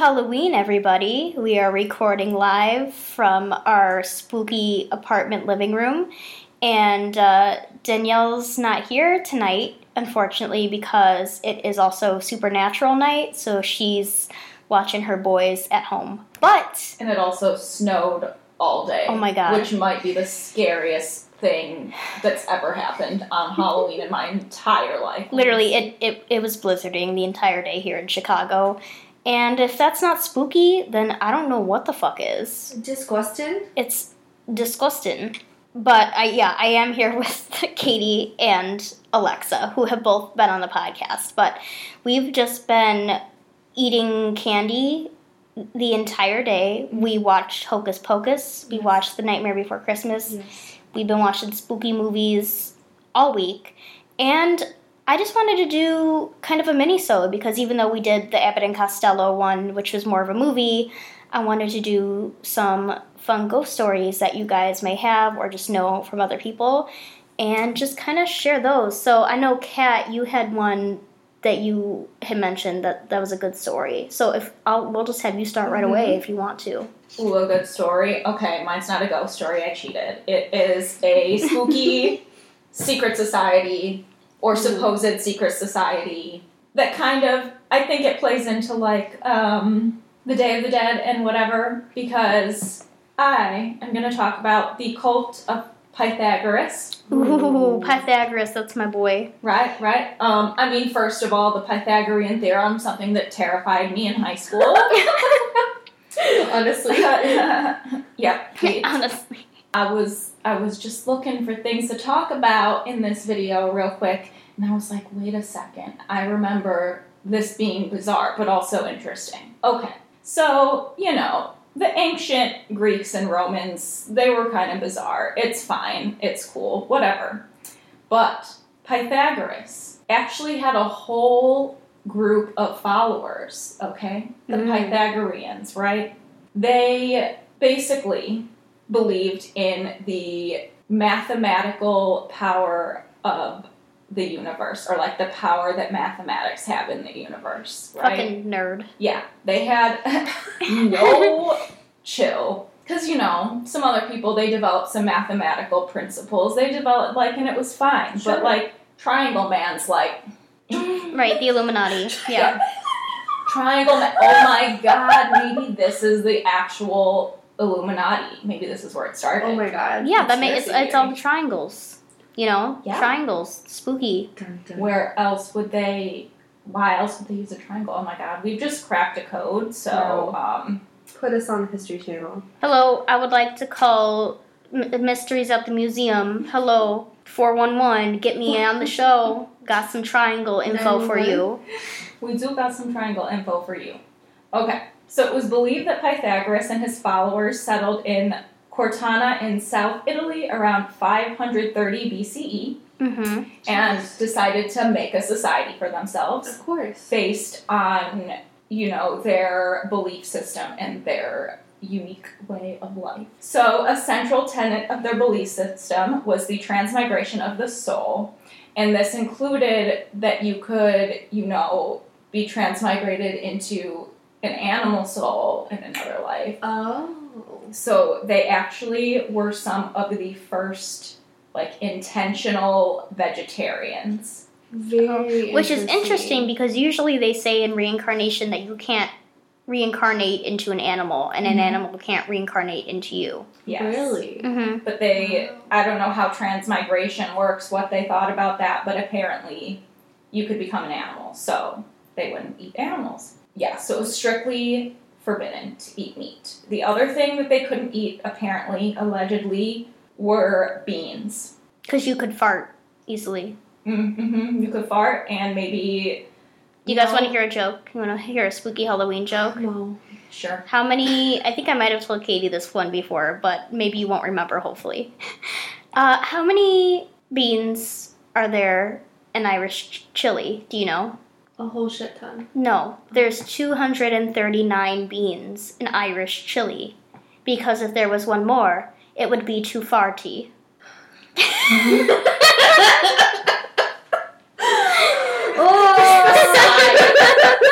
Halloween, everybody. We are recording live from our spooky apartment living room. And uh, Danielle's not here tonight, unfortunately, because it is also supernatural night, so she's watching her boys at home. But, And it also snowed all day. Oh my God. Which might be the scariest thing that's ever happened on Halloween in my entire life. literally, it, it, it was blizzarding the entire day here in Chicago. And if that's not spooky, then I don't know what the fuck is. Disgusting? It's disgusting. But I yeah, I am here with Katie and Alexa, who have both been on the podcast. But we've just been eating candy the entire day. We watched Hocus Pocus. We watched The Nightmare Before Christmas. Yes. We've been watching spooky movies all week. And I just wanted to do kind of a mini-sode because even though we did the Abbott and Costello one, which was more of a movie, I wanted to do some fun ghost stories that you guys may have or just know from other people and just kind of share those. So I know Kat, you had one that you had mentioned that that was a good story. So if I'll we'll just have you start right mm-hmm. away if you want to. Ooh, a good story. Okay, mine's not a ghost story. I cheated. It is a spooky secret society or supposed secret society that kind of I think it plays into like um, the Day of the Dead and whatever because I am going to talk about the cult of Pythagoras. Ooh, Pythagoras, that's my boy. Right, right. Um, I mean, first of all, the Pythagorean theorem, something that terrified me in high school. Honestly. yep. Kate. Honestly. I was I was just looking for things to talk about in this video real quick, and I was like, wait a second. I remember this being bizarre, but also interesting. Okay, so you know the ancient Greeks and Romans, they were kind of bizarre. It's fine. It's cool. Whatever. But Pythagoras actually had a whole group of followers. Okay, the Mm. Pythagoreans, right? They basically believed in the mathematical power of the universe, or like the power that mathematics have in the universe, right? Fucking nerd. Yeah, they had no chill. Because, you know, some other people, they developed some mathematical principles. They developed, like, and it was fine. Sure. But, like, Triangle Man's like, Right, the Illuminati. Yeah. Triangle Man, oh my god, maybe this is the actual Illuminati. Maybe this is where it started. Oh my god. Yeah, that makes it's, Conspiracy it's all the triangles. You know? Yeah. Triangles. Spooky. Dun, dun. Where else would they, why else would they use a triangle? Oh my god, we've just cracked a code, so, um, Put us on the History Channel. Hello, I would like to call M- Mysteries at the Museum. Hello, 411, get me on the show. Got some triangle info for you. We do got some triangle info for you. Okay, so it was believed that Pythagoras and his followers settled in Crotona in South Italy around 530 BCE Mm-hmm. And decided to make a society for themselves Of course. based on, you know, their belief system and their unique way of life. So, a central tenet of their belief system was the transmigration of the soul, and this included that you could, you know, be transmigrated into an animal soul in another life. Oh. So, they actually were some of the first like intentional vegetarians. Very Which is interesting because usually they say in reincarnation that you can't reincarnate into an animal and an Mhm. animal can't reincarnate into you. Yes. Really? Mm-hmm. But they, I don't know how transmigration works, what they thought about that, but apparently you could become an animal, so they wouldn't eat animals. Yeah, so it was strictly forbidden to eat meat. The other thing that they couldn't eat, apparently, allegedly, were beans. Because you could fart easily. Mm-hmm. You could fart and maybe, Do you guys want to hear a joke? You want to hear a spooky Halloween joke? No. sure. How many? I think I might have told Katie this one before, but maybe you won't remember, hopefully. Uh, how many beans are there in Irish chili? Do you know? A whole shit ton. No, there's 239 beans in Irish chili. Because if there was one more, it would be too farty. oh!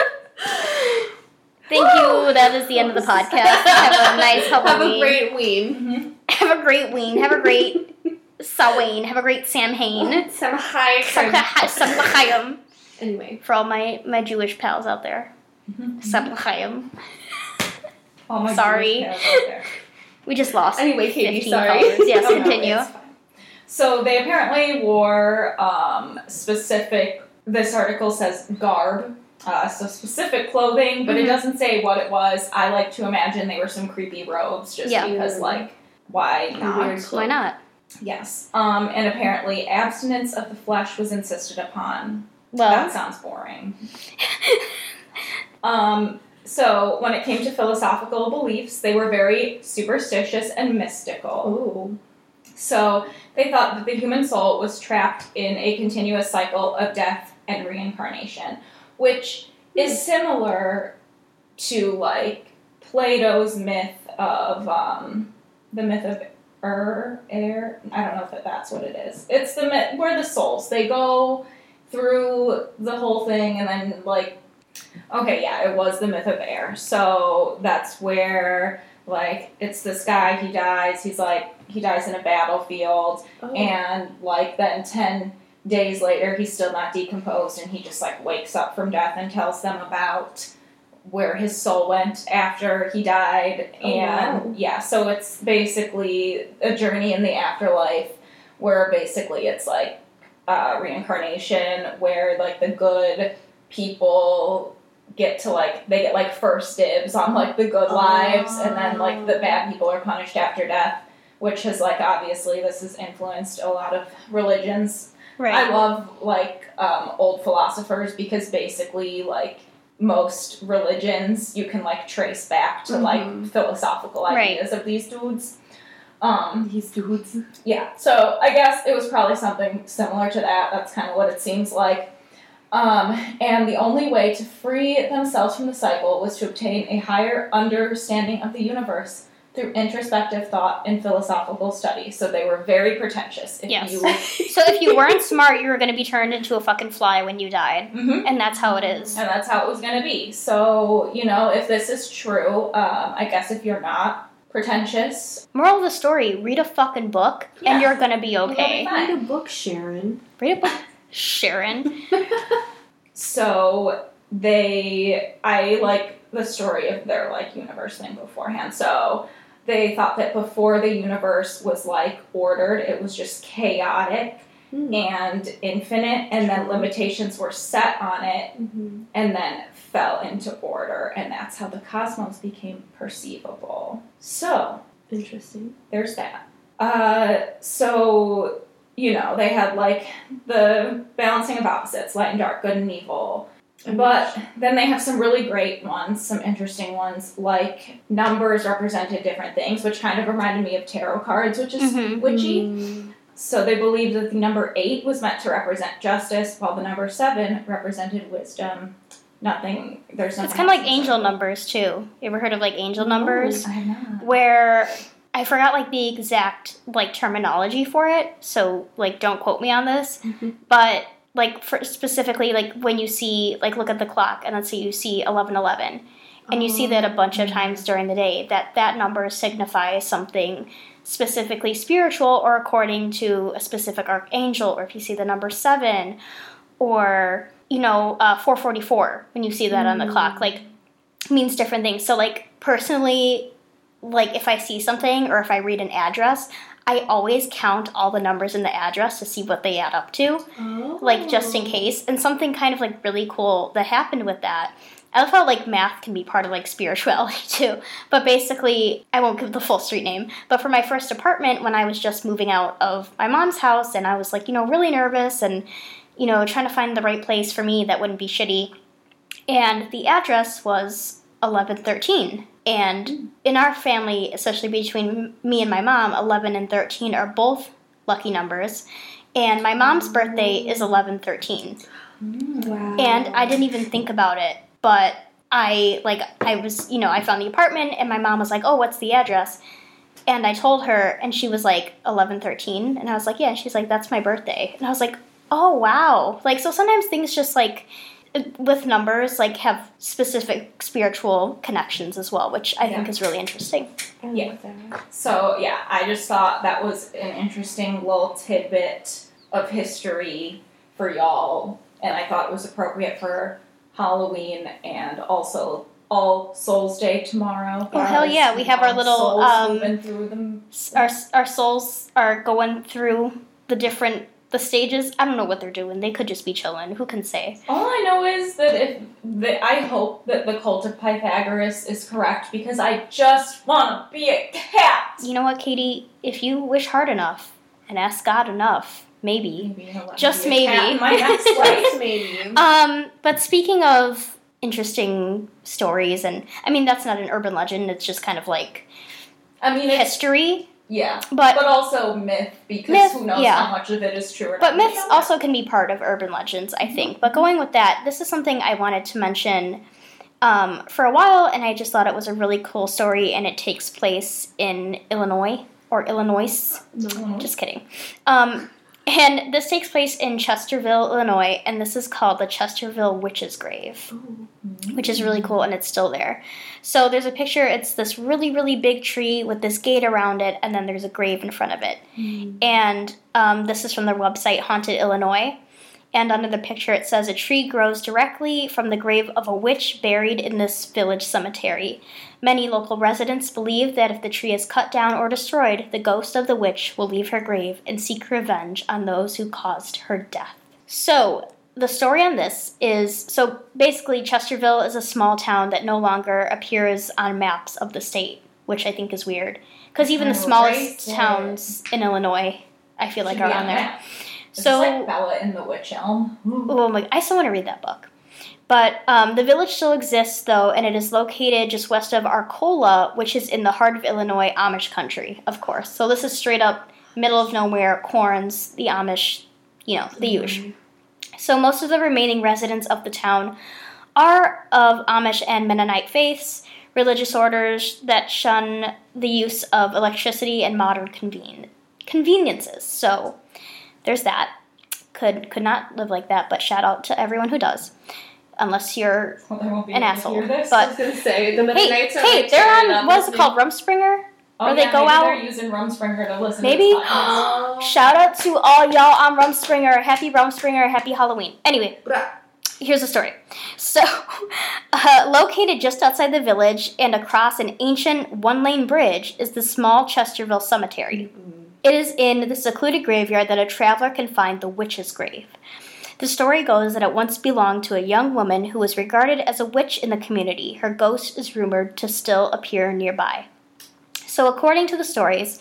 Thank Woo! you. That is the end of the podcast. Have a nice Halloween. Have a great ween. Have a great ween. Have a great Samhain. Have a great Samhain. High Samhain. Anyway, For all my, my Jewish pals out there. Mhm. Samhain. All my Sorry. Jewish fans out there. We just lost anyway, Katie, 15 sorry. followers. Yes, Oh, continue. it's fine. So they apparently wore um, specific. This article says garb, uh, so specific clothing, but it Mhm. doesn't say what it was. I like to imagine they were some creepy robes, just Yeah. because, like, why not? Why not? Yes. Um, and apparently, abstinence of the flesh was insisted upon. Well, that sounds boring. Um, so when it came to philosophical beliefs, they were very superstitious and mystical. Oh. So they thought that the human soul was trapped in a continuous cycle of death and reincarnation, which is similar to like Plato's myth of um, the myth of Ur, Air. I don't know if that's what it is. It's the myth where the souls they go through the whole thing and then like okay yeah it was the myth of air so that's where like it's this guy he dies he's like he dies in a battlefield Oh. and like then 10 days later he's still not decomposed and he just like wakes up from death and tells them about where his soul went after he died Oh, and wow. yeah so it's basically a journey in the afterlife where basically it's like uh, reincarnation where like the good people get to like they get like first dibs on like the good lives and then like the bad people are punished after death which has like obviously this has influenced a lot of religions right. i love like um, old philosophers because basically like most religions you can like trace back to Mhm. like philosophical Right. ideas of these dudes um These dudes. yeah, so I guess it was probably something similar to that. That's kind of what it seems like. Um, and the only way to free themselves from the cycle was to obtain a higher understanding of the universe through introspective thought and philosophical study. So they were very pretentious. If Yes. you, so if you weren't smart, you were going to be turned into a fucking fly when you died. Mhm. And that's how it is. And that's how it was going to be. So, you know, if this is true, um, I guess if you're not pretentious, Moral of the story read a fucking book Yeah. and you're going to be okay. fine. Read a book, Sharon. Read a book, Sharon. so they i like the story of their like universe thing beforehand so they thought that before the universe was like ordered it was just chaotic Hmm. and infinite and then limitations were set on it Mhm. and then fell into order and that's how the cosmos became perceivable so Interesting. there's that. Uh, so you know they had like the balancing of opposites, light and dark, good and evil. But then they have some really great ones, some interesting ones, like numbers represented different things, which kind of reminded me of tarot cards, which is Mhm. witchy. Mm. So they believed that the number eight was meant to represent justice, while the number seven represented wisdom. Nothing. There's nothing. It's kind of like angel numbers too. You ever heard of like angel numbers? I know. Where I forgot like the exact like terminology for it, so like don't quote me on this. Mhm. But like for specifically like when you see like look at the clock and let's say you see eleven eleven, and you see that a bunch of times during the day that that number signifies something specifically spiritual or according to a specific archangel or if you see the number 7 or you know uh, 444 when you see that on the clock like means different things so like personally like if i see something or if i read an address i always count all the numbers in the address to see what they add up to Oh. like just in case. And something kind of like really cool that happened with that. I love how like math can be part of like spirituality too. But basically, I won't give the full street name. But for my first apartment, when I was just moving out of my mom's house, and I was like, you know, really nervous and you know trying to find the right place for me that wouldn't be shitty. And the address was eleven thirteen. And in our family, especially between me and my mom, eleven and thirteen are both lucky numbers. And my mom's birthday is eleven thirteen mm. Wow. and I didn't even think about it. But I like I was you know I found the apartment and my mom was like, oh, what's the address? And I told her, and she was like eleven thirteen, and I was like, yeah. She's like, that's my birthday, and I was like, oh wow. Like so sometimes things just like with numbers like have specific spiritual connections as well, which I think is really interesting. Yeah. So yeah, I just thought that was an interesting little tidbit of history for y'all, and I thought it was appropriate for Halloween and also All Souls Day tomorrow. Oh, hell yeah, we have our little, souls um, moving through them. Our our souls are going through the different the stages. I don't know what they're doing. They could just be chilling. Who can say? All I know is that if that I hope that the cult of Pythagoras is correct because I just want to be a cat. You know what, Katie? If you wish hard enough and ask God enough, maybe. Maybe he'll let me Just be a cat maybe. my next life. Maybe. Um, but speaking of interesting stories, and I mean that's not an urban legend. It's just kind of like I mean, history. yeah, But but also myth because Myth, who knows yeah. how much of it is true or not? But myths also can be part of urban legends, I think. But going with that, this is something I wanted to mention um, for a while, and I just thought it was a really cool story, and it takes place in Illinois or Illinois. No. Just kidding. Um, and this takes place in Chesterville, Illinois, and this is called the Chesterville Witch's Grave Oh. which is really cool and it's still there. So there's a picture, it's this really, really big tree with this gate around it, and then there's a grave in front of it. Mm. And um, this is from their website, Haunted Illinois. And under the picture, it says a tree grows directly from the grave of a witch buried in this village cemetery. Many local residents believe that if the tree is cut down or destroyed, the ghost of the witch will leave her grave and seek revenge on those who caused her death. So, the story on this is so basically, Chesterville is a small town that no longer appears on maps of the state, which I think is weird. Because even the Oh, smallest right. towns in Illinois, I feel like, are on there. It's So- like Bella in the Witch Elm. Oh my! I still want to read that book. But um, the village still exists, though, and it is located just west of Arcola, which is in the heart of Illinois, Amish country, of course. So this is straight up middle of nowhere, corns, the Amish, you know, the usual. So most of the remaining residents of the town are of Amish and Mennonite faiths, religious orders that shun the use of electricity and modern conven- conveniences. So there's that. Could could not live like that, but shout out to everyone who does. Unless you're Well, they won't be An asshole, this. I but- was gonna say the hey are hey they're on what's it called Rumspringa. oh, where they go maybe out- They're using Rumspringa to listen. Maybe. To. Shout out to all y'all on Rumspringa. Happy Rumspringa. Happy Halloween. Anyway, here's the story. So, uh, located just outside the village and across an ancient one lane bridge is the small Chesterville Cemetery. It is in the secluded graveyard that a traveler can find the witch's grave. The story goes that it once belonged to a young woman who was regarded as a witch in the community. Her ghost is rumored to still appear nearby. So, according to the stories,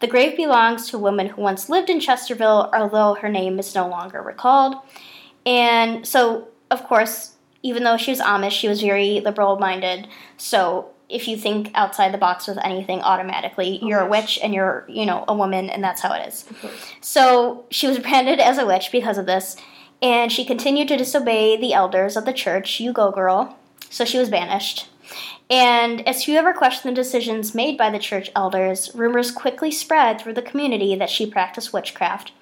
the grave belongs to a woman who once lived in Chesterville, although her name is no longer recalled. And so, of course, even though she was Amish, she was very liberal minded. So, if you think outside the box with anything, automatically you're a witch and you're, you know, a woman, and that's how it is. So she was branded as a witch because of this, and she continued to disobey the elders of the church. You go, girl. So she was banished. And as few ever questioned the decisions made by the church elders, rumors quickly spread through the community that she practiced witchcraft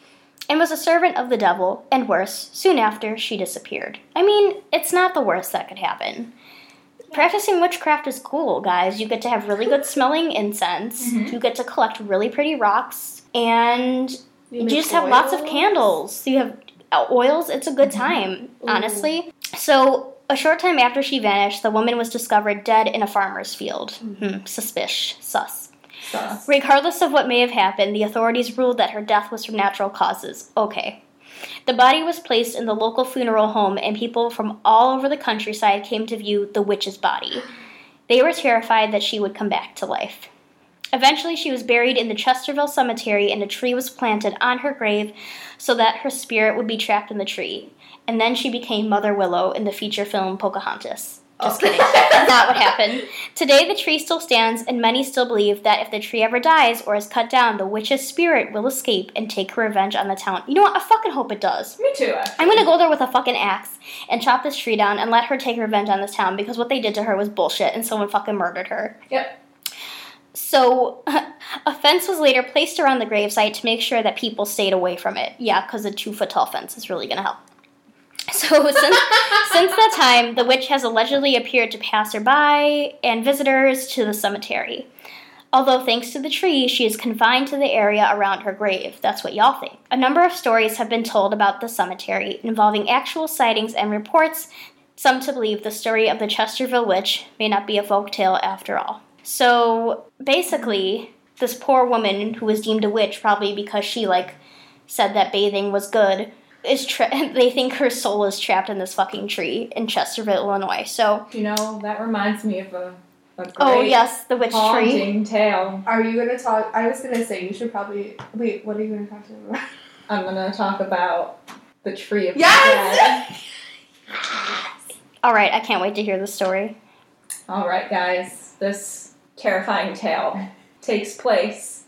and was a servant of the devil, and worse, soon after she disappeared. I mean, it's not the worst that could happen. Practicing witchcraft is cool, guys. You get to have really good smelling incense, Mhm. you get to collect really pretty rocks, and you, make just have lots of candles. You have oils. It's a good Mhm. time, Ooh. honestly. So, a short time after she vanished, the woman was discovered dead in a farmer's field. Hmm, suspicious. Sus. Sus. Regardless of what may have happened, the authorities ruled that her death was from natural causes. Okay. The body was placed in the local funeral home, and people from all over the countryside came to view the witch's body. They were terrified that she would come back to life. Eventually, she was buried in the Chesterville Cemetery, and a tree was planted on her grave so that her spirit would be trapped in the tree. And then she became Mother Willow in the feature film Pocahontas. Just Oh. kidding. That's not what happened. Today, the tree still stands, and many still believe that if the tree ever dies or is cut down, the witch's spirit will escape and take her revenge on the town. You know what? I fucking hope it does. Me too. Actually. I'm gonna go there with a fucking axe and chop this tree down and let her take revenge on this town because what they did to her was bullshit and someone fucking murdered her. Yep. So, a fence was later placed around the gravesite to make sure that people stayed away from it. Yeah, because a two foot tall fence is really gonna help. So since, since that time, the witch has allegedly appeared to passerby and visitors to the cemetery. Although thanks to the tree, she is confined to the area around her grave. That's what y'all think. A number of stories have been told about the cemetery involving actual sightings and reports, some to believe the story of the Chesterville witch may not be a folk tale after all. So basically, this poor woman who was deemed a witch probably because she like said that bathing was good is tra- they think her soul is trapped in this fucking tree in Chesterville, Illinois. So You know, that reminds me of a, a oh, great oh yes, the witch tree. tale. Are you gonna talk? I was gonna say you should probably wait. What are you gonna talk to about? I'm gonna talk about the tree of Yes! the dead. All right, I can't wait to hear the story. All right, guys, this terrifying tale takes place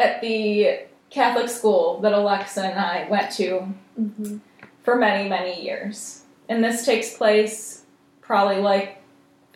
at the Catholic school that Alexa and I went to Mm-hmm. for many, many years. And this takes place probably like,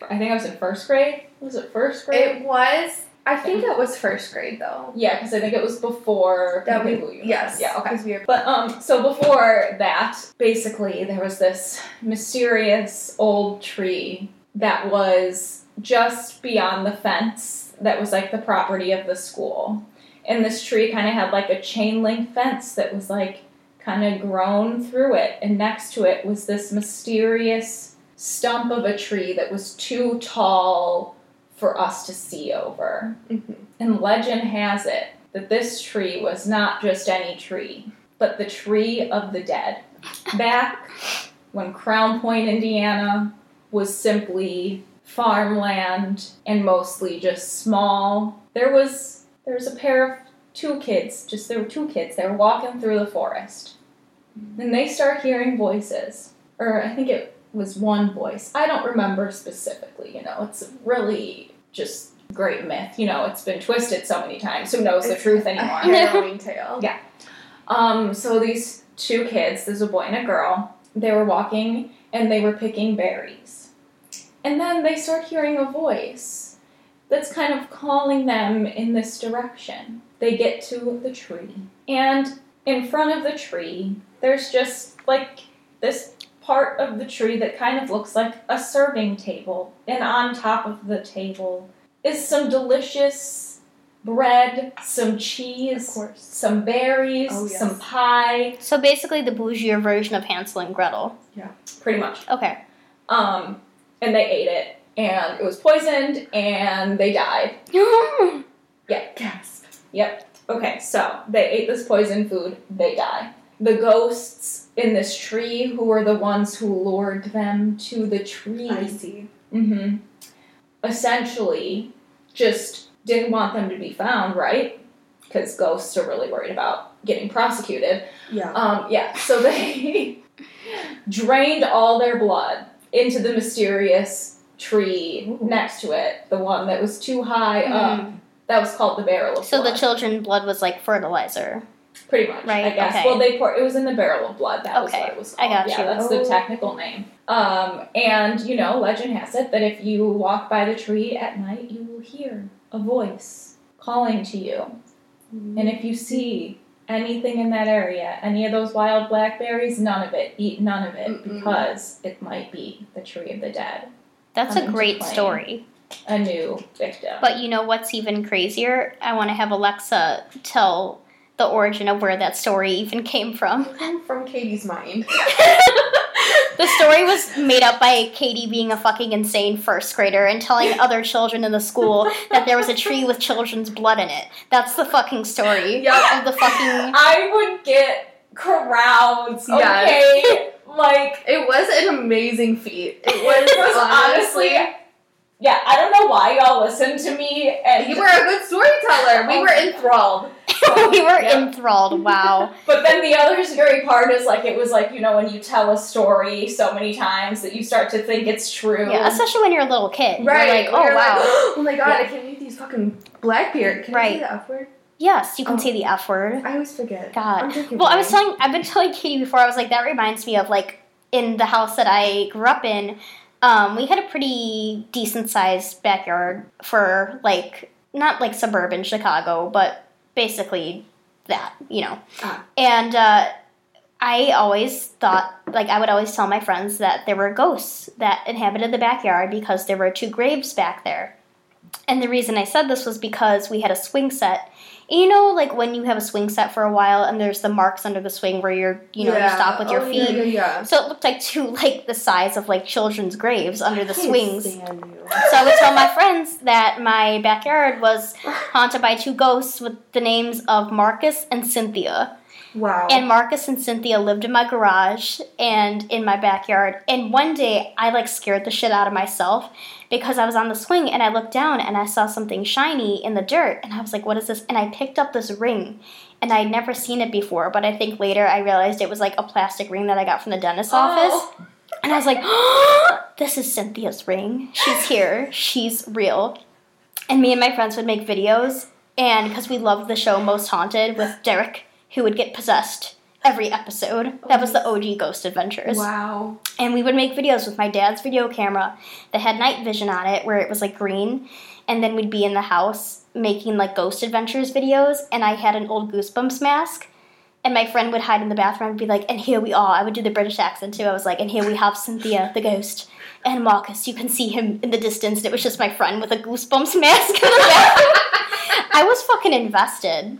I think I was in first grade. Was it first grade? It was. I think it was first grade though. yeah, because I think it was before That we yes. Yeah, okay. we were- But um, so before that, basically, there was this mysterious old tree that was just beyond the fence that was like the property of the school. And this tree kind of had like a chain link fence that was like kind of grown through it. And next to it was this mysterious stump of a tree that was too tall for us to see over. Mhm. And legend has it that this tree was not just any tree, but the tree of the dead. Back when Crown Point, Indiana was simply farmland and mostly just small, there was there was a pair of two kids, just there were two kids, they were walking through the forest. And they start hearing voices. Or I think it was one voice. I don't remember specifically, you know, it's really just great myth. You know, it's been twisted so many times. Who knows the It's truth A anymore? harrowing tale. Yeah. Um, so these two kids, there's a boy and a girl, they were walking and they were picking berries. And then they start hearing a voice that's kind of calling them in this direction. They get to the tree. And in front of the tree, there's just like this part of the tree that kind of looks like a serving table. And on top of the table is some delicious bread, some cheese, Of course. some berries, Oh, yes. some pie, So basically, the bougie version of Hansel and Gretel. Yeah, pretty much. Okay. Um, and they ate it, and it was poisoned, and they died. yeah. Gasp. Yep. Okay, so they ate this poison food, they die. The ghosts in this tree, who were the ones who lured them to the tree, I see. hmm essentially just didn't want them to be found, right? Because ghosts are really worried about getting prosecuted. Yeah. Um, yeah, so they drained all their blood into the mysterious tree Ooh. next to it, the one that was too high up. That was called the barrel of blood. so the blood. children's blood was like fertilizer. Pretty much, right? I guess. okay. Well, they pour. It was in the barrel of blood. That was what it was I got yeah, you. that's Oh. the technical name. Um, and you know, legend has it that if you walk by the tree at night, you will hear a voice calling to you. And if you see anything in that area, any of those wild blackberries, none of it. Eat none of it Mm-mm. because it might be the tree of the dead, That's a great story. a new victim. But you know what's even crazier? I want to have Alexa tell the origin of where that story even came from. From Katie's mind. The story was made up by Katie being a fucking insane first grader and telling other children in the school that there was a tree with children's blood in it. That's the fucking story Yep. of the fucking. I would get crowds. Yes. Okay, like It was an amazing feat. It it was, was honestly. Yeah, I don't know why y'all listen to me, and You were a good storyteller. We were um, enthralled. we were Yeah. enthralled. Wow. But then the other scary part is like it was like you know when you tell a story so many times that you start to think it's true. Yeah, especially when you're a little kid. Right. Oh, you're like, oh were wow. Like, oh my god, Yeah. I can't eat these fucking Blackbeard. Can I Right. say the F word? yes, you can Oh. say the F word. I always forget. God. Well, I was telling, I've been telling Katie before. I was like, that reminds me of like in the house that I grew up in. Um, we had a pretty decent sized backyard for like not like suburban Chicago, but basically that you know. Ah. And uh, I always thought, like, I would always tell my friends that there were ghosts that inhabited the backyard because there were two graves back there. And the reason I said this was because we had a swing set. You know, like when you have a swing set for a while and there's the marks under the swing where you're, you know, you stop with your Oh, feet. Yeah, yeah, yeah. So it looked like two, like the size of like children's graves under the I swings. So I would tell my friends that my backyard was haunted by two ghosts with the names of Marcus and Cynthia. Wow. And Marcus and Cynthia lived in my garage and in my backyard. And one day I like scared the shit out of myself because I was on the swing and I looked down and I saw something shiny in the dirt and I was like, what is this? And I picked up this ring and I'd never seen it before, but I think later I realized it was like a plastic ring that I got from the dentist's oh. office. Oh. And I was like, oh, this is Cynthia's ring. She's here. She's real. And me and my friends would make videos. And because we loved the show Most Haunted with Derek, who would get possessed every episode. That was the OG Ghost Adventures. wow. And we would make videos with my dad's video camera that had night vision on it, where it was like green. And then we'd be in the house making like Ghost Adventures videos. And I had an old Goosebumps mask. And my friend would hide in the bathroom and be like, and here we are. I would do the British accent too. I was like, and here we have Cynthia, the ghost, and Marcus. You can see him in the distance. And it was just my friend with a Goosebumps mask in the bathroom. I was fucking invested.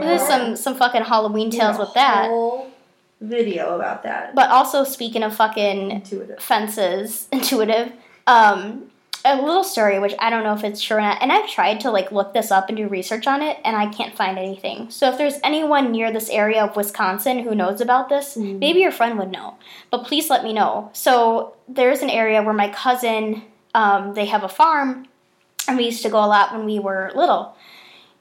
There's some some fucking Halloween tales with that. Whole video about that. But also speaking of fucking Intuitive. fences, intuitive. Um, a little story, which I don't know if it's true or not, and I've tried to like look this up and do research on it, and I can't find anything. So if there's anyone near this area of Wisconsin who knows about this, Mm. maybe your friend would know. But please let me know. So there's an area where my cousin, um, they have a farm, and we used to go a lot when we were little,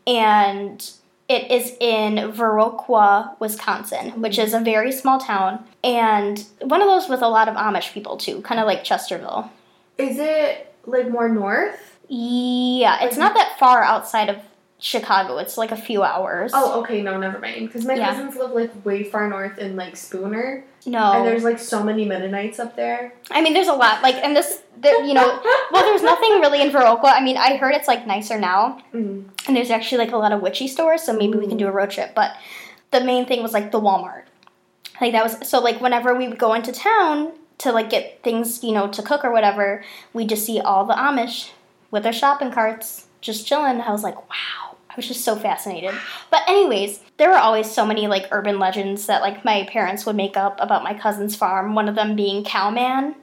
and it is in Viroqua, Wisconsin, which is a very small town, and one of those with a lot of Amish people too, kind of like Chesterville. Is it like more north? Yeah, it's not that far outside of Chicago. It's like a few hours. Oh, okay, no, never mind. Because my Yeah. cousins live like way far north in like Spooner, no. and there's like so many Mennonites up there. I mean, there's a lot. Like, and this, there, you know, well, there's nothing really in Viroqua. I mean, I heard it's like nicer now, Mm. and there's actually like a lot of witchy stores, so maybe we can do a road trip. But the main thing was like the Walmart. Like that was so like whenever we would go into town to like get things, you know, to cook or whatever, we just see all the Amish with their shopping carts just chilling. I was like, wow. I was just so fascinated. But anyways, there were always so many like urban legends that like my parents would make up about my cousin's farm. One of them being Cowman,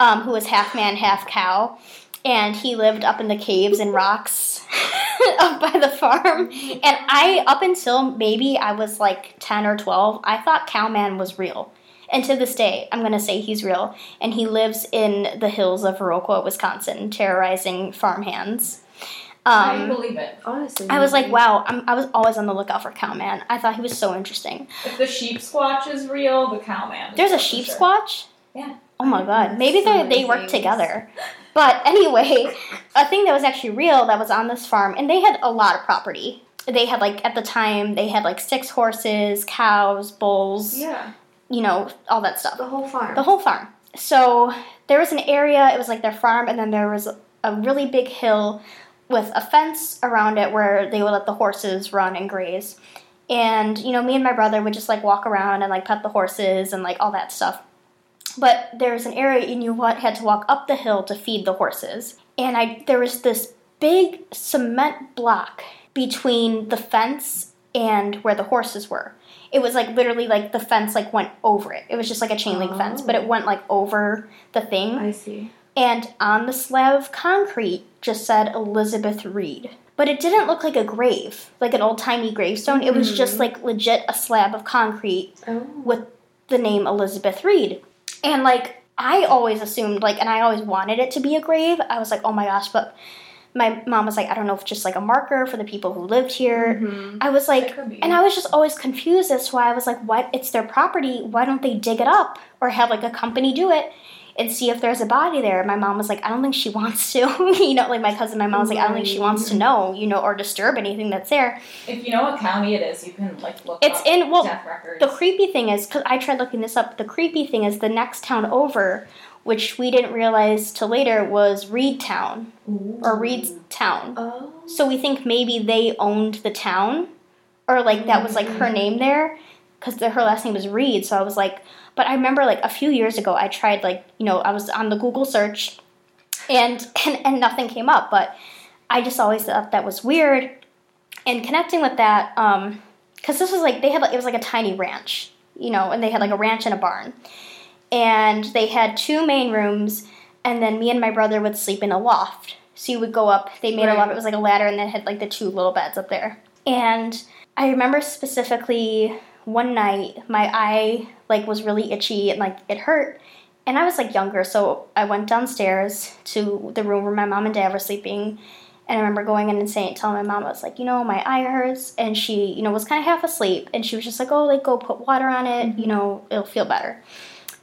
um, who was half man, half cow, and he lived up in the caves and rocks up by the farm. And I, up until maybe I was like ten or twelve, I thought Cowman was real. And to this day, I'm gonna say he's real. And he lives in the hills of Viroqua, Wisconsin, terrorizing farmhands. I Um, believe it. Honestly, I was like, wow, I'm, I was always on the lookout for Cowman. I thought he was so interesting. If the sheep squatch is real, the cowman. There's a sheep sure. squatch? Yeah. Oh my god. Maybe so they, many they work together. But anyway, a thing that was actually real that was on this farm, and they had a lot of property. They had like at the time they had like six horses, cows, bulls, Yeah, you know, all that stuff. the whole farm. The whole farm. So there was an area, it was like their farm, and then there was a really big hill with a fence around it where they would let the horses run and graze. And, you know, me and my brother would just like walk around and like pet the horses and like all that stuff. But there was an area and you wa- had to walk up the hill to feed the horses. And I there was this big cement block between the fence and where the horses were. It was like literally like the fence like went over it. It was just like a chain link fence, but it oh. went like over the thing. I see. And on the slab of concrete just said Elizabeth Reed. But it didn't look like a grave, like an old timey gravestone. It was just like legit a slab of concrete Oh, with the name Elizabeth Reed. And like I always assumed like and I always wanted it to be a grave. I was like, "Oh my gosh," but my mom was like, "I don't know if it's just like a marker for the people who lived here." Mhm. I was like It could be. and I was just always confused as to why I was like, "What? It's their property. Why don't they dig it up or have like a company do it?" And see if there's a body there. My mom was like, I don't think she wants to. you know, like my cousin, my mom was like, I don't think she wants to mm. know, you know, or disturb anything that's there. If you know what county it is, you can like look. It's in- well, death records. The creepy thing is, because I tried looking this up, the creepy thing is the next town over, which we didn't realize till later was Reedtown or Reed's town. Oh. So we think maybe they owned the town, or like that was like her mm. name there. Because her last name was Reed. So I was like, but I remember like a few years ago, I tried like you know I was on the Google search, and and, and nothing came up. But I just always thought that was weird. And connecting with that, um, because this was like they had like, it was like a tiny ranch, you know, and they had like a ranch and a barn, and they had two main rooms, and then me and my brother would sleep in a loft. So you would go up. They made a loft. It was like a ladder, and then had like the two little beds up there. And I remember specifically one night my eye like was really itchy and like it hurt. And i was like younger so i went downstairs to the room where my mom and dad were sleeping. And i remember going in and saying telling my mom i was like you know my eye hurts. And she you know was kind of half asleep. And she was just like oh like go put water on it. You mm-hmm. know it'll feel better.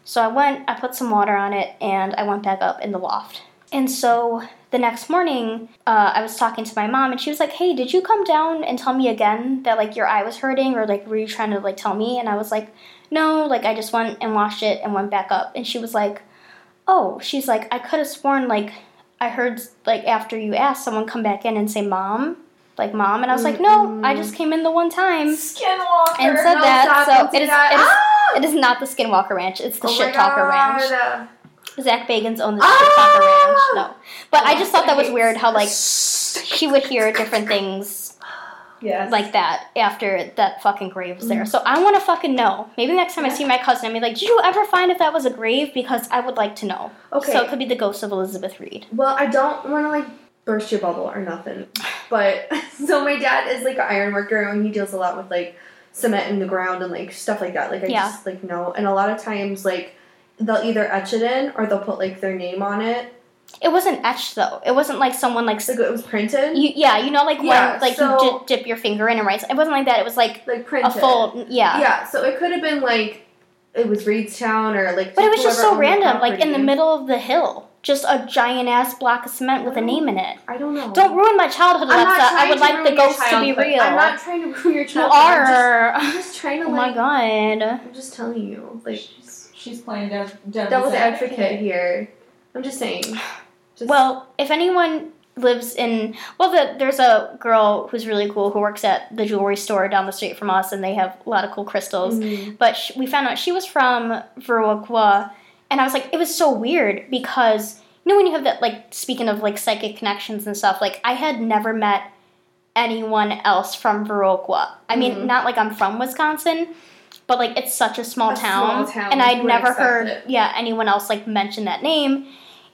So i went i put some water on it and i went back up in the loft and so the next morning, uh, I was talking to my mom, and she was like, "Hey, did you come down and tell me again that like your eye was hurting, or like were you trying to like tell me?" And I was like, "No, like I just went and washed it and went back up." And she was like, "Oh," she's like, "I could have sworn like I heard like after you asked someone come back in and say mom, like mom," and I was like, "No, I just came in the one time." Skinwalker. And said No, that, so it is, it is Ah! it is not the Skinwalker Ranch. It's the Oh Shit Talker Ranch. Zach Bagans owned the Ah! Ranch. No, but I just thought that was weird how like she would hear different things Yes. like that after that fucking grave was there. So I want to fucking know. Maybe next time I see my cousin, I'll be like, "Did you ever find if that was a grave?" Because I would like to know. okay. So it could be the ghost of Elizabeth Reed. Well, I don't want to like burst your bubble or nothing, but so my dad is like an iron worker and he deals a lot with like cement in the ground and like stuff like that. Like I Yeah. just like know, and a lot of times like they'll either etch it in or they'll put like their name on it. It wasn't etched though. It wasn't like someone like. Like it was printed, You, yeah, you know, like Yeah, when like so- you dip, dip your finger in and write. It wasn't like that. It was like like printed. a full, yeah. Yeah, so it could have been like it was Reedstown or like. But it was just so random, like in the middle of the hill, just a giant ass block of cement with a name in it. I don't know. Don't ruin my childhood, Alexa. I would like the ghost to be childhood. real. I'm not trying to ruin your you childhood. I'm just, are. I'm just trying to oh my god. I'm just telling you, like She's, she's playing dev- devil's, devil's advocate here. I'm just saying. Just, Well, if anyone lives in well, the, there's a girl who's really cool who works at the jewelry store down the street from us, and they have a lot of cool crystals. Mhm. But sh we found out she was from Viroqua, and I was like, it was so weird because you know when you have that like speaking of like psychic connections and stuff, like I had never met anyone else from Viroqua. I mean, Mhm. not like I'm from Wisconsin. But like it's such a small A town, small town, and I'd never heard it. yeah anyone else like mention that name,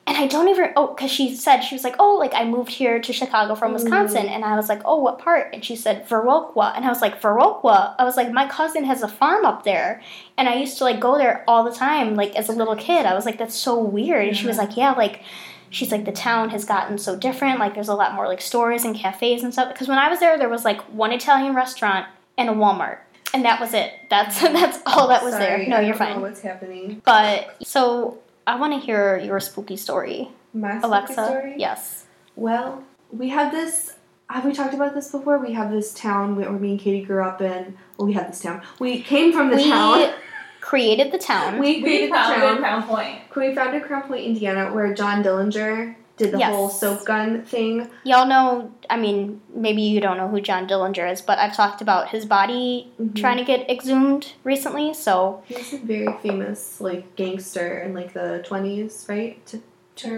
and I don't even oh because she said she was like oh like I moved here to Chicago from mm. Wisconsin, and I was like oh what part? And she said Viroqua, and I was like Viroqua. I was like my cousin has a farm up there, and I used to like go there all the time like as a little kid. I was like that's so weird, and she was like yeah like she's like the town has gotten so different like there's a lot more like stores and cafes and stuff. Because when i was there there was like one italian restaurant and a walmart and that was it that's that's all that was Sorry, there no I you're don't know fine what's happening? but so i want to hear your spooky story My spooky alexa story? yes Well, we have this. Have we talked about this before? We have this town where me and Katie grew up in. Well, we had this town. We came from the town. we town. created the town We We created the town. Crown Point. We founded Crown Point, Indiana, where John Dillinger did the Yes. whole soap gun thing. y'all know i mean maybe you don't know who john dillinger is but i've talked about his body Mhm. trying to get exhumed recently so He's a very famous like gangster in like the twenties, right? To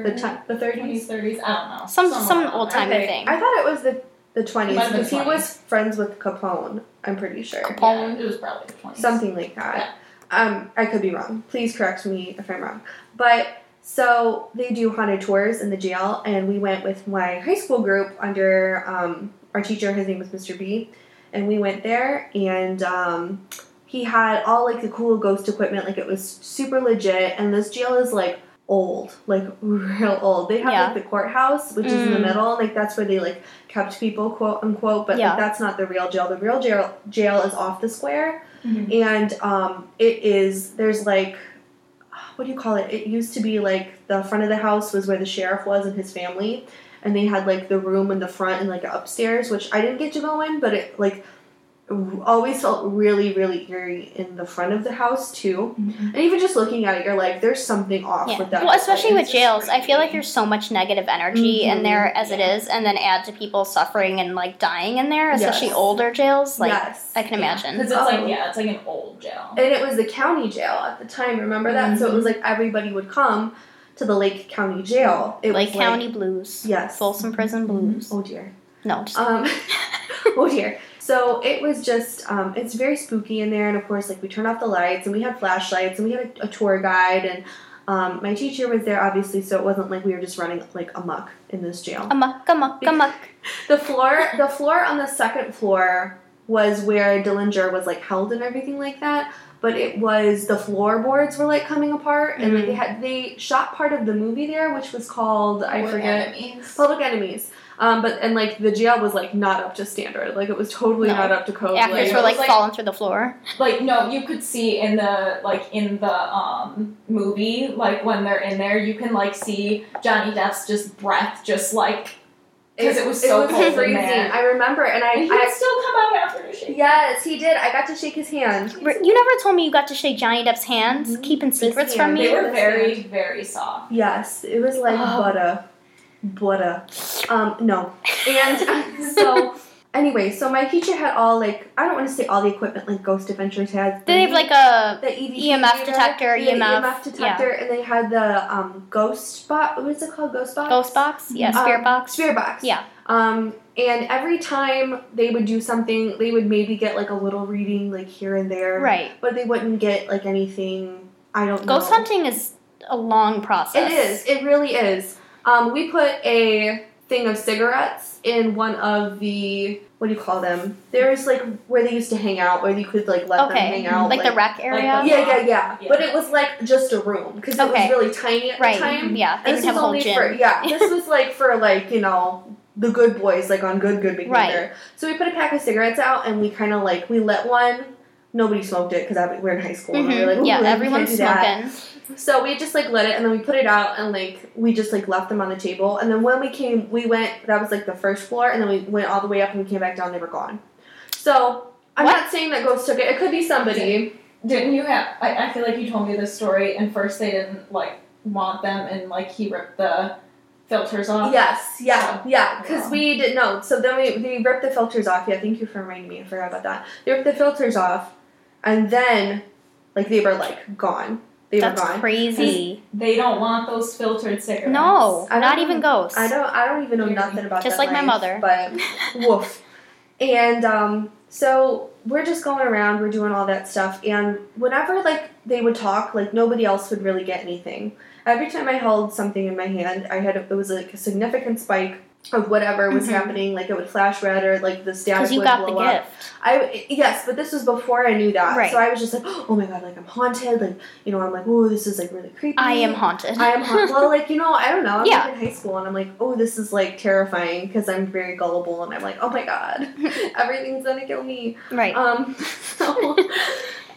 the ti- the 20s, thirties. 30s, I don't know. some Somewhere some old there. timey thing I thought it was the the twenties might have been because he was friends with Capone. I'm pretty sure. Capone. Yeah, it was probably the 20s. something like that. Um, I could be wrong. Please correct me if I'm wrong. But so they do haunted tours in the jail, and we went with my high school group under um, our teacher. His name was Mr. B, and we went there, and um, he had all like the cool ghost equipment. Like it was super legit, and this jail is like old, like real old. They have Yeah. like the courthouse, which is in the Mm. middle, like that's where they like kept people, quote unquote. But Yeah. like, that's not the real jail. The real jail jail is off the square Mhm. and um, it is there's like what do you call it? It used to be like the front of the house was where the sheriff was and his family and they had like the room in the front and like upstairs which i didn't get to go in but it like always felt really, really eerie in the front of the house too. And even just looking at it, you're like, there's something off Yeah. with that. Well, especially with jails, I feel like there's so much negative energy in Mhm. there as it is, and then add to people suffering and like dying in there, especially Yes. older jails. Like yes. I can imagine. Because it's Oh. like yeah, it's like an old jail. And it was the county jail at the time. Remember that? So it was like everybody would come to the Lake County Jail. It Lake was County Blues. Yes. Folsom Prison Blues. Oh dear. No, just Um, oh dear. So it was just, um, it's very spooky in there, and of course, like we turned off the lights, and we had flashlights, and we had a, a tour guide, and um, my teacher was there, obviously, so it wasn't like we were just running like amok in this jail. amok, amok, amok. The floor, the floor on the second floor was where Dillinger was like held and everything like that. But it was the floorboards were like coming apart, and like they had they shot part of the movie there, which was called I forget Enemies. Public Enemies. Um, but and like the jail was like not up to standard. Like it was totally No. not up to code. Actors like, were like, like- falling through the floor. Like no, you could see in the like in the um movie, like when they're in there, you can like see Johnny Depp's just breath, just like because it, was so cold in freezing. there. I remember, and I, And he I still come out after to shake. yes, he did. I got to shake his hand. You never told me you got to shake Johnny Depp's hands, Mhm. keeping This secrets from me. They were very, very soft. Yes, it was like Oh. butter, butter. Um, no, and so anyway, so my teacher had all like I don't want to say all the equipment like Ghost Adventures has. They have like a the EVP EMF reader, detector, EMF, EMF detector, and they had the um ghost box. What is it called? Ghost box. ghost box? Yeah, Um, spirit box. Spirit box. Yeah. Um, and every time they would do something, they would maybe get like a little reading like here and there. Right. But they wouldn't get like anything. I don't know. Ghost hunting is a long process. It is. It really is. Um, we put a thing of cigarettes in one of the what do you call them? There's like where they used to hang out, where you could like let them Okay. hang out. Like, the rec area? the- yeah, yeah, yeah, Yeah. But it was like just a room because it was really tiny at right. the time. Yeah. They And this didn't have was a whole only gym. for yeah. This was like for like you know the good boys like on Good Good Behavior. Right. So we put a pack of cigarettes out and we kind of like we lit one. Nobody smoked it because we were in high school and we were like, mm-hmm. yeah, like, everyone's can't do that." smoking. So we just like lit it and then we put it out and like we just like left them on the table and then when we came we went that was like the first floor and then we went all the way up and we came back down they were gone. So I'm What? not saying that ghost took it. It could be somebody. Didn't you have? I, I feel like you told me this story, and first they didn't like want them, and like he ripped the filters off. Yes, yeah, yeah. Because Wow. we didn't know. So then we we ripped the filters off. Yeah, thank you for reminding me. I forgot about that. They ripped the filters off, and then like they were like gone. They That's were gone. crazy. They don't want those filtered cigarettes. No, I not even ghosts. I don't. I don't even know Crazy. nothing about Just that like my mother. But woof. And um, so we're just going around. We're doing all that stuff. And whenever like they would talk, like nobody else would really get anything. Every time I held something in my hand, I had it was like a significant spike of whatever was Mhm. happening. Like it would flash red or like the static Because you would got the blow up. gift. I yes, but this was before I knew that. Right. So I was just like, oh my god, like I'm haunted. Like you know, I'm like, oh, this is like really creepy. I am haunted. I am haunted. well, like you know, I don't know. I'm Yeah. like in high school and I'm like, oh, this is like terrifying because I'm very gullible and I'm like, oh my god, everything's gonna kill me. right. Um, so,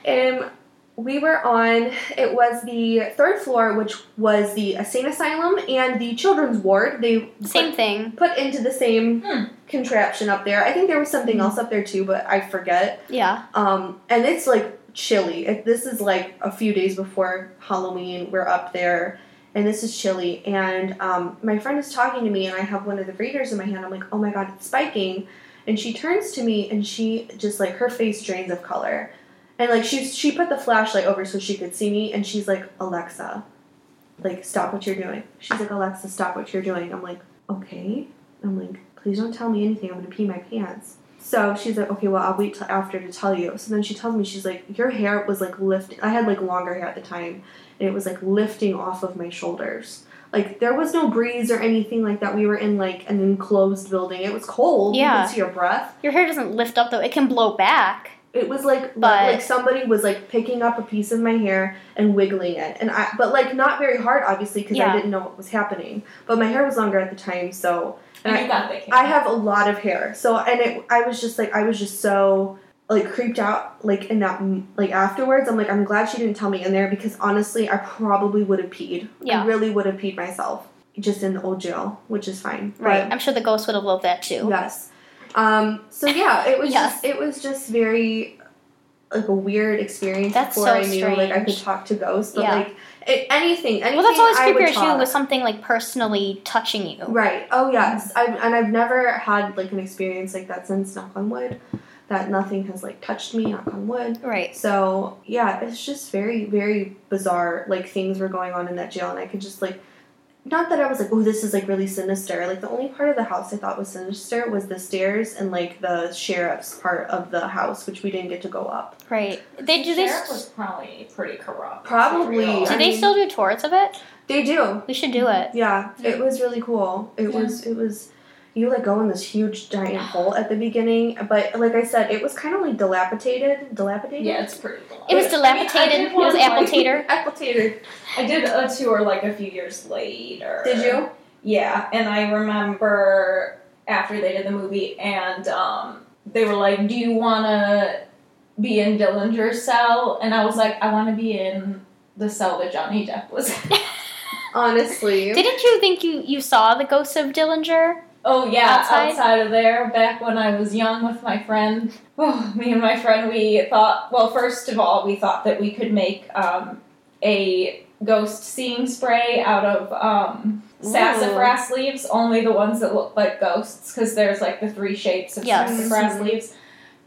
um, we were on. It was the third floor, which was the insane asylum and the children's ward. They Same thing. put into the same Hmm. contraption up there. I think there was something else up there too, but I forget. Yeah. Um, and it's like chilly. It, this is like a few days before Halloween. We're up there, and this is chilly. And um, my friend is talking to me, and I have one of the readers in my hand. I'm like, oh my god, it's spiking. And she turns to me, and she just like her face drains of color, and like she she put the flashlight over so she could see me, and she's like, Alexa, like stop what you're doing. She's like, Alexa, stop what you're doing. I'm like, okay. I'm like, please don't tell me anything. I'm gonna pee my pants. So she's like, okay, well, I'll wait till after to tell you. So then she tells me, she's like, your hair was like lifting. I had like longer hair at the time, and it was like lifting off of my shoulders. Like there was no breeze or anything like that. We were in like an enclosed building. It was cold. You Yeah. could see your breath. Your hair doesn't lift up though. It can blow back. It was like But- like somebody was like picking up a piece of my hair and wiggling it, and I but like not very hard, obviously, because Yeah. I didn't know what was happening. But my hair was longer at the time, so And I- got the. I have a lot of hair. So and it, I was just like I was just so like creeped out like in that like afterwards. I'm like I'm glad she didn't tell me in there because honestly I probably would have peed. Yeah. I really would have peed myself just in the old jail, which is fine. Right. But, I'm sure the ghost would have loved that too. yes. Um, so yeah, it was Yes. just it was just very like a weird experience That's before so I knew like I could talk to ghosts, but Yeah. like it, anything, anything. Well, that's always I creepier too with something like personally touching you. Right. Oh yes. I've, and I've never had like an experience like that since knock on wood. That nothing has like touched me. Knock on wood. Right. So yeah, it's just very very bizarre. Like things were going on in that jail, and I could just like. Not that I was like, oh, this is like really sinister. Like the only part of the house I thought was sinister was the stairs and like the sheriff's part of the house, which we didn't get to go up. Right. They do the they sheriff s- was probably pretty corrupt. Probably. for real. do I they mean- still do tours of it? They do. We should do it. Yeah, it was really cool. It Yeah. was it was you like go in this huge giant hole at the beginning, but like I said, it was kind of like dilapidated. Dilapidated. Yeah, it's pretty. It was I mean, I did dilapidated. It was one, like- apple tater. I did a tour like a few years later. Did you? Yeah, and I remember after they did the movie, and um, they were like, "Do you want to be in Dillinger's cell?" And I was like, "I want to be in the cell that Johnny Depp was." in." Honestly. Didn't you think you you saw the ghost of Dillinger? Oh yeah, Outside? outside? of there, back when I was young with my friend. Oh, me and my friend, we thought. Well, first of all, we thought that we could make um, a ghost seeing spray out of um, sassafras leaves, only the ones that look like ghosts, because there's like the three shapes of Yes. sassafras Mhm. leaves.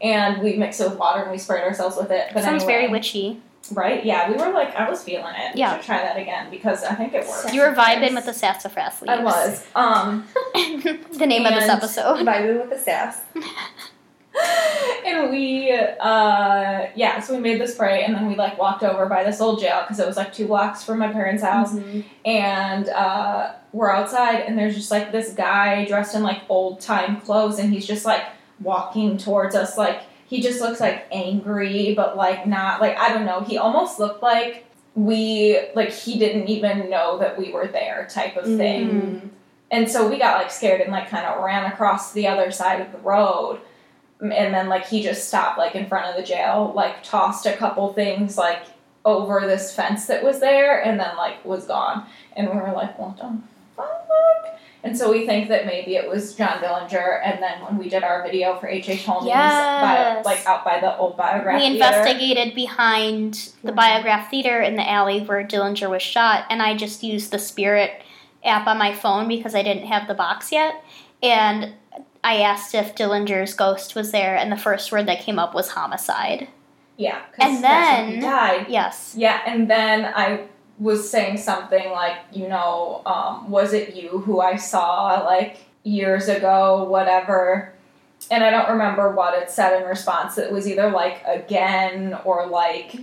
And we mixed it with water and we sprayed ourselves with it. But Sounds anyway, very witchy. Right? Yeah, we were like, I was feeling it. Yeah. we should try that again because I think it worked. You were vibing with the sassafras leaves. I was. Um, the name of this episode. Vibing with the sass. and we, uh, yeah, so we made the spray and then we like walked over by this old jail because it was like two blocks from my parents' house. Mhm. and uh, we're outside and there's just like this guy dressed in like old time clothes and he's just like walking towards us like he just looks like angry but like not like i don't know he almost looked like we like he didn't even know that we were there type of thing. Mhm. and so we got like scared and like kind of ran across the other side of the road. And then like he just stopped like in front of the jail like tossed a couple things like over this fence that was there and then like was gone. And we were like what the fuck and so we think that maybe it was John Dillinger and then when we did our video for H.H. Holmes Yes. by, like out by the old biograph we theater. investigated behind the Biograph Theater in the alley where Dillinger was shot, and I just used the Spirit app on my phone because I didn't have the box yet. And I asked if Dillinger's ghost was there, and the first word that came up was homicide. yeah And that's when he then- died Yes. Yeah, and then I was saying something like, you know, um, was it you who I saw like years ago, whatever. And I don't remember what it said in response. It was either like again or like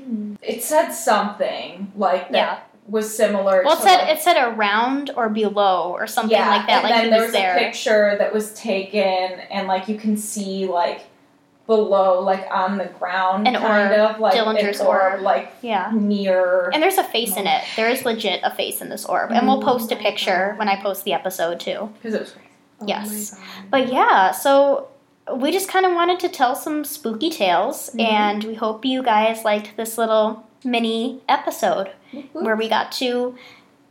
it said something like that Yeah. was similar. Well, it to said like, it said around or below or something yeah, like that. And like then he there was was there. a picture that was taken, and like you can see like below, like on the ground, An kind orb, of like Dillinger's an orb, orb. like Yeah. near. And there's a face in it. There is legit a face in this orb. And we'll post a picture when I post the episode too. Because it was crazy. Oh Yes. my God. But yeah, so we just kind of wanted to tell some spooky tales, Mhm. and we hope you guys liked this little mini episode where we got to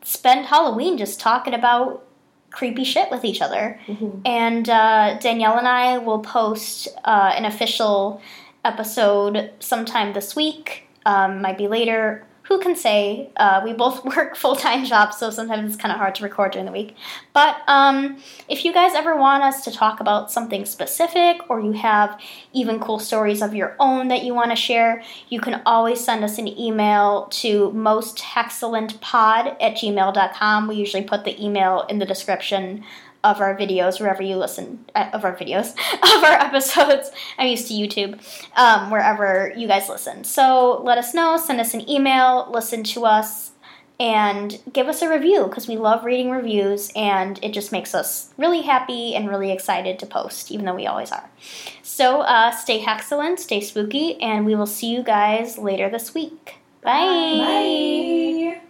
spend Halloween just talking about creepy shit with each other. Mhm. And uh, Danielle and I will post uh, an official episode sometime this week. Um, might be later. Who can say? Uh, we both work full time jobs, so sometimes it's kind of hard to record during the week. But um, if you guys ever want us to talk about something specific, or you have even cool stories of your own that you want to share, you can always send us an email to mosthexcellentpod at gmail.com. We usually put the email in the description of our videos wherever you listen uh, of our videos of our episodes i'm used to youtube um, wherever you guys listen so let us know send us an email listen to us and give us a review because we love reading reviews and it just makes us really happy and really excited to post even though we always are so uh, stay hexcellent stay spooky and we will see you guys later this week bye. Bye.